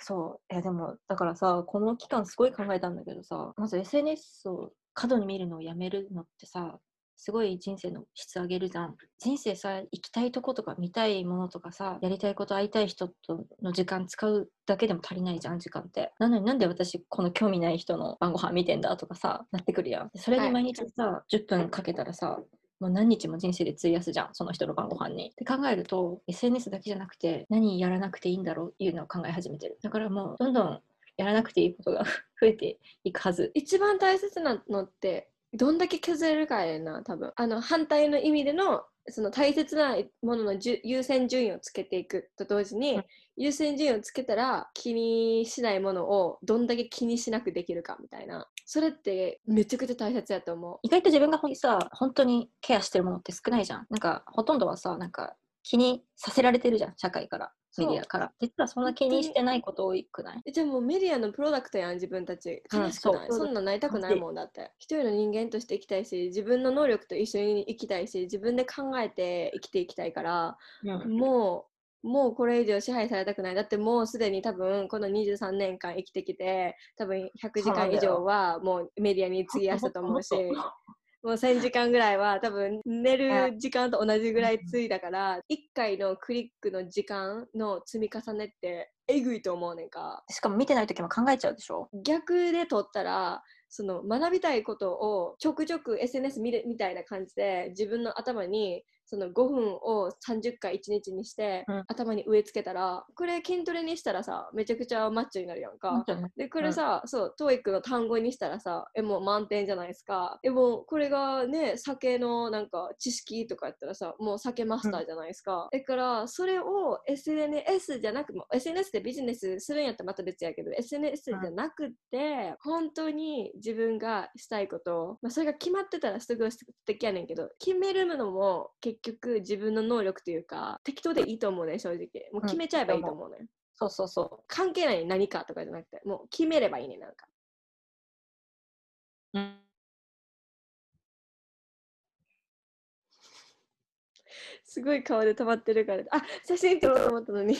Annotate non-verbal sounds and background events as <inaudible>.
そう。いやでも、だからさ、この期間すごい考えたんだけどさ、まず SNS を過度に見るのをやめるのってさ、すごい人生の質上げるじゃん。人生さ、行きたいとことか見たいものとかさ、やりたいこと、会いたい人との時間使うだけでも足りないじゃん、時間って。なのになんで私、この興味ない人の晩ご飯見てんだとかさ、なってくるやん。それに毎日さ、はい、10分かけたらさ、もう何日も人生で費やすじゃん、その人の晩ご飯に。って考えると、SNS だけじゃなくて、何やらなくていいんだろうっていうのを考え始めてる。だからもう、どんどんやらなくていいことが <laughs> 増えていくはず。一番大切なのって、どんだけ削れるかやな、多分。あの、反対の意味での、その大切なものの優先順位をつけていくと同時に、うん、優先順位をつけたら気にしないものをどんだけ気にしなくできるかみたいな。それってめちゃくちゃ大切やと思う。意外と自分がさ本当にケアしてるものって少ないじゃん。なんかほとんどはさなんか気にさせられてるじゃん社会からメディアから。実はそんな気にしてないこと多くない？じゃあもうメディアのプロダクトやん自分たち。悲しくない、うん、そんななりたくないもんだって。一人の人間として生きたいし自分の能力と一緒に生きたいし自分で考えて生きていきたいから、うん、もうもうこれ以上支配されたくない。だってもうすでに多分この23年間生きてきて多分100時間以上はもうメディアに費やしたと思うしもう1000時間ぐらいは多分寝る時間と同じぐらいついだから1回のクリックの時間の積み重ねってえぐいと思うねんか。しかも見てない時も考えちゃうでしょ？逆で取ったらその学びたいことをちょくちょく SNS 見るみたいな感じで自分の頭にその5分を30回1日にして、うん、頭に植え付けたらこれ筋トレにしたらさめちゃくちゃマッチョになるやんか、うん、でこれさ、うん、そう TOEIC の単語にしたらさえもう満点じゃないですか。えもうこれがね酒のなんか知識とかやったらさもう酒マスターじゃないですか、だからそれを SNS じゃなくも SNS でビジネスするんやったらまた別やけど SNS じゃなくて、本当に自分がしたいこと、まあ、それが決まってたらすごい素敵やねんけど決めるのも結結局自分の能力というか適当でいいと思うね正直。もう決めちゃえばいいと思うね、うん、そうそうそう。関係ない何かとかじゃなくてもう決めればいいねなんか。うん。すごい顔で止まってるから。あ写真撮ろうと思ったのに